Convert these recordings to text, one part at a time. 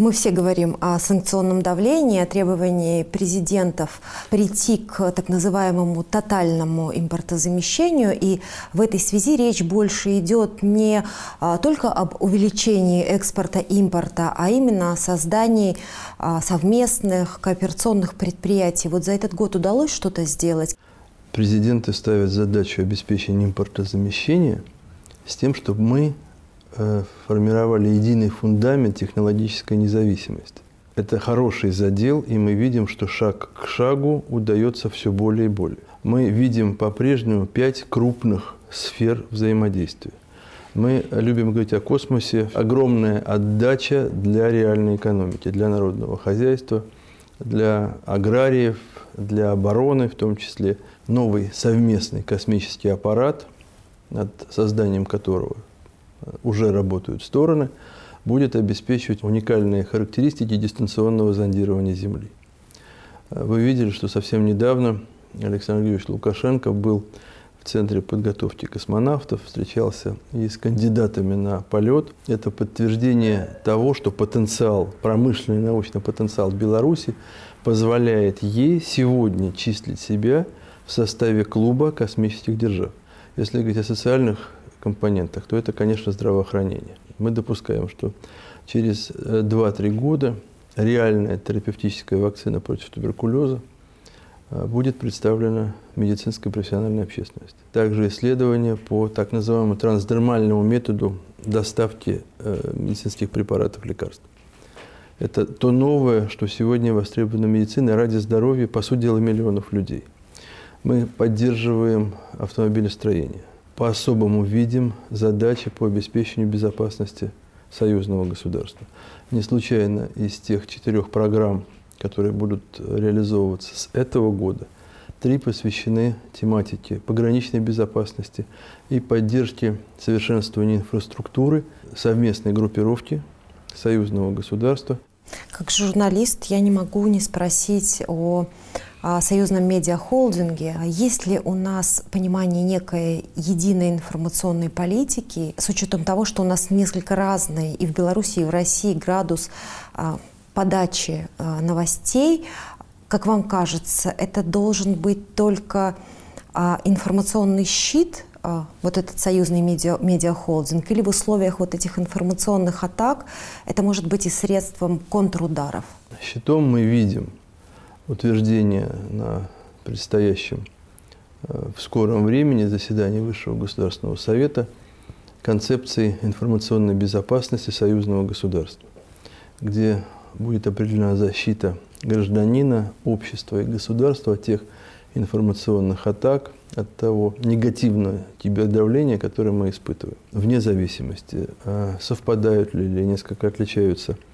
Мы все говорим о санкционном давлении, о требовании президентов прийти к так называемому тотальному импортозамещению. И в этой связи речь больше идет не а, только об увеличении экспорта-импорта, а именно о создании а, совместных кооперационных предприятий. Вот за этот год удалось что-то сделать? Президенты ставят задачу обеспечения импортозамещения с тем, чтобы мы формировали единый фундамент технологической независимости. Это хороший задел, и мы видим, что шаг к шагу удается все более и более. Мы видим по-прежнему пять крупных сфер взаимодействия. Мы любим говорить о космосе. Огромная отдача для реальной экономики, для народного хозяйства, для аграриев, для обороны в том числе. Новый совместный космический аппарат, над созданием которого уже работают стороны, будет обеспечивать уникальные характеристики дистанционного зондирования Земли. Вы видели, что совсем недавно Александр Георгиевич Лукашенко был в Центре подготовки космонавтов, встречался и с кандидатами на полет. Это подтверждение того, что потенциал, промышленный научный потенциал Беларуси позволяет ей сегодня числить себя в составе клуба космических держав. Если говорить о социальных компонентах, то это, конечно, здравоохранение. Мы допускаем, что через 2-3 э, года реальная терапевтическая вакцина против туберкулеза э, будет представлена медицинской профессиональной общественности. Также исследования по так называемому трансдермальному методу доставки э, медицинских препаратов, лекарств. Это то новое, что сегодня востребовано медициной ради здоровья, по сути дела, миллионов людей. Мы поддерживаем автомобилестроение по-особому видим задачи по обеспечению безопасности союзного государства. Не случайно из тех четырех программ, которые будут реализовываться с этого года, три посвящены тематике пограничной безопасности и поддержке совершенствования инфраструктуры совместной группировки союзного государства. Как журналист я не могу не спросить о союзном медиахолдинге. Есть ли у нас понимание некой единой информационной политики с учетом того, что у нас несколько разный и в Беларуси, и в России градус а, подачи а, новостей? Как вам кажется, это должен быть только а, информационный щит, вот этот союзный медиа, медиахолдинг, или в условиях вот этих информационных атак это может быть и средством контрударов? Щитом мы видим утверждение на предстоящем э, в скором времени заседании Высшего Государственного Совета концепции информационной безопасности союзного государства, где будет определена защита гражданина, общества и государства от тех информационных атак, от того негативного кибердавления, которое мы испытываем. Вне зависимости, э, совпадают ли или несколько отличаются –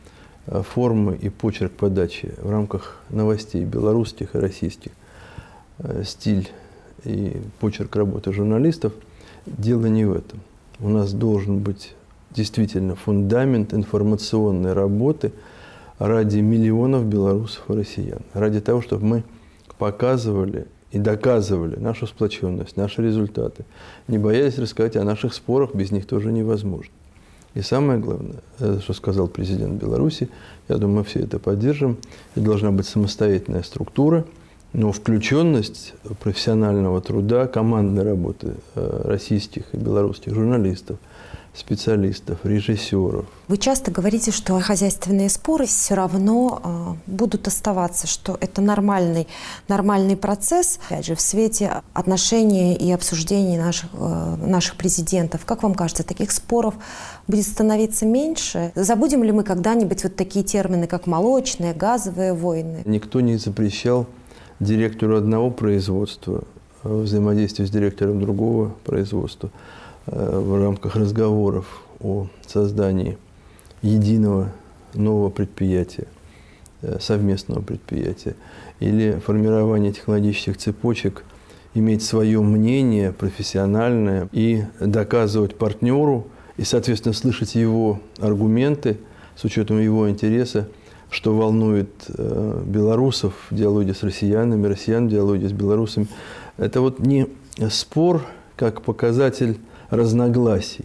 Э, формы и почерк подачи в рамках новостей белорусских и российских, э, стиль и почерк работы журналистов, дело не в этом. У нас должен быть действительно фундамент информационной работы ради миллионов белорусов и россиян, ради того, чтобы мы показывали и доказывали нашу сплоченность, наши результаты, не боялись рассказать о наших спорах, без них тоже невозможно. И самое главное, э, что сказал президент Беларуси, я думаю, мы все это поддержим, это должна быть самостоятельная структура, но включенность профессионального труда, командной работы э, российских и белорусских журналистов – специалистов, режиссеров. Вы часто говорите, что хозяйственные споры все равно э, будут оставаться, что это нормальный, нормальный процесс, опять же, в свете отношений и обсуждений наших, э, наших президентов. Как вам кажется, таких споров будет становиться меньше? Забудем ли мы когда-нибудь вот такие термины, как молочные, газовые войны? Никто не запрещал директору одного производства взаимодействие с директором другого производства. Э, в рамках разговоров о создании единого нового предприятия, э, совместного предприятия, или формирование технологических цепочек, иметь свое мнение профессиональное и доказывать партнеру, и, соответственно, слышать его аргументы с учетом его интереса, что волнует э, белорусов в диалоге с россиянами, россиян в диалоге с белорусами. Это вот не спор как показатель разногласий.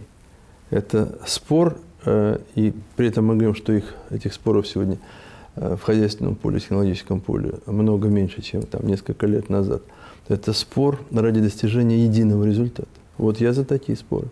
Это спор э, и при этом мы говорим, что их, этих споров сегодня э, в хозяйственном поле, технологическом поле много меньше, чем там несколько лет назад. Это спор ради достижения единого результата. Вот я за такие споры.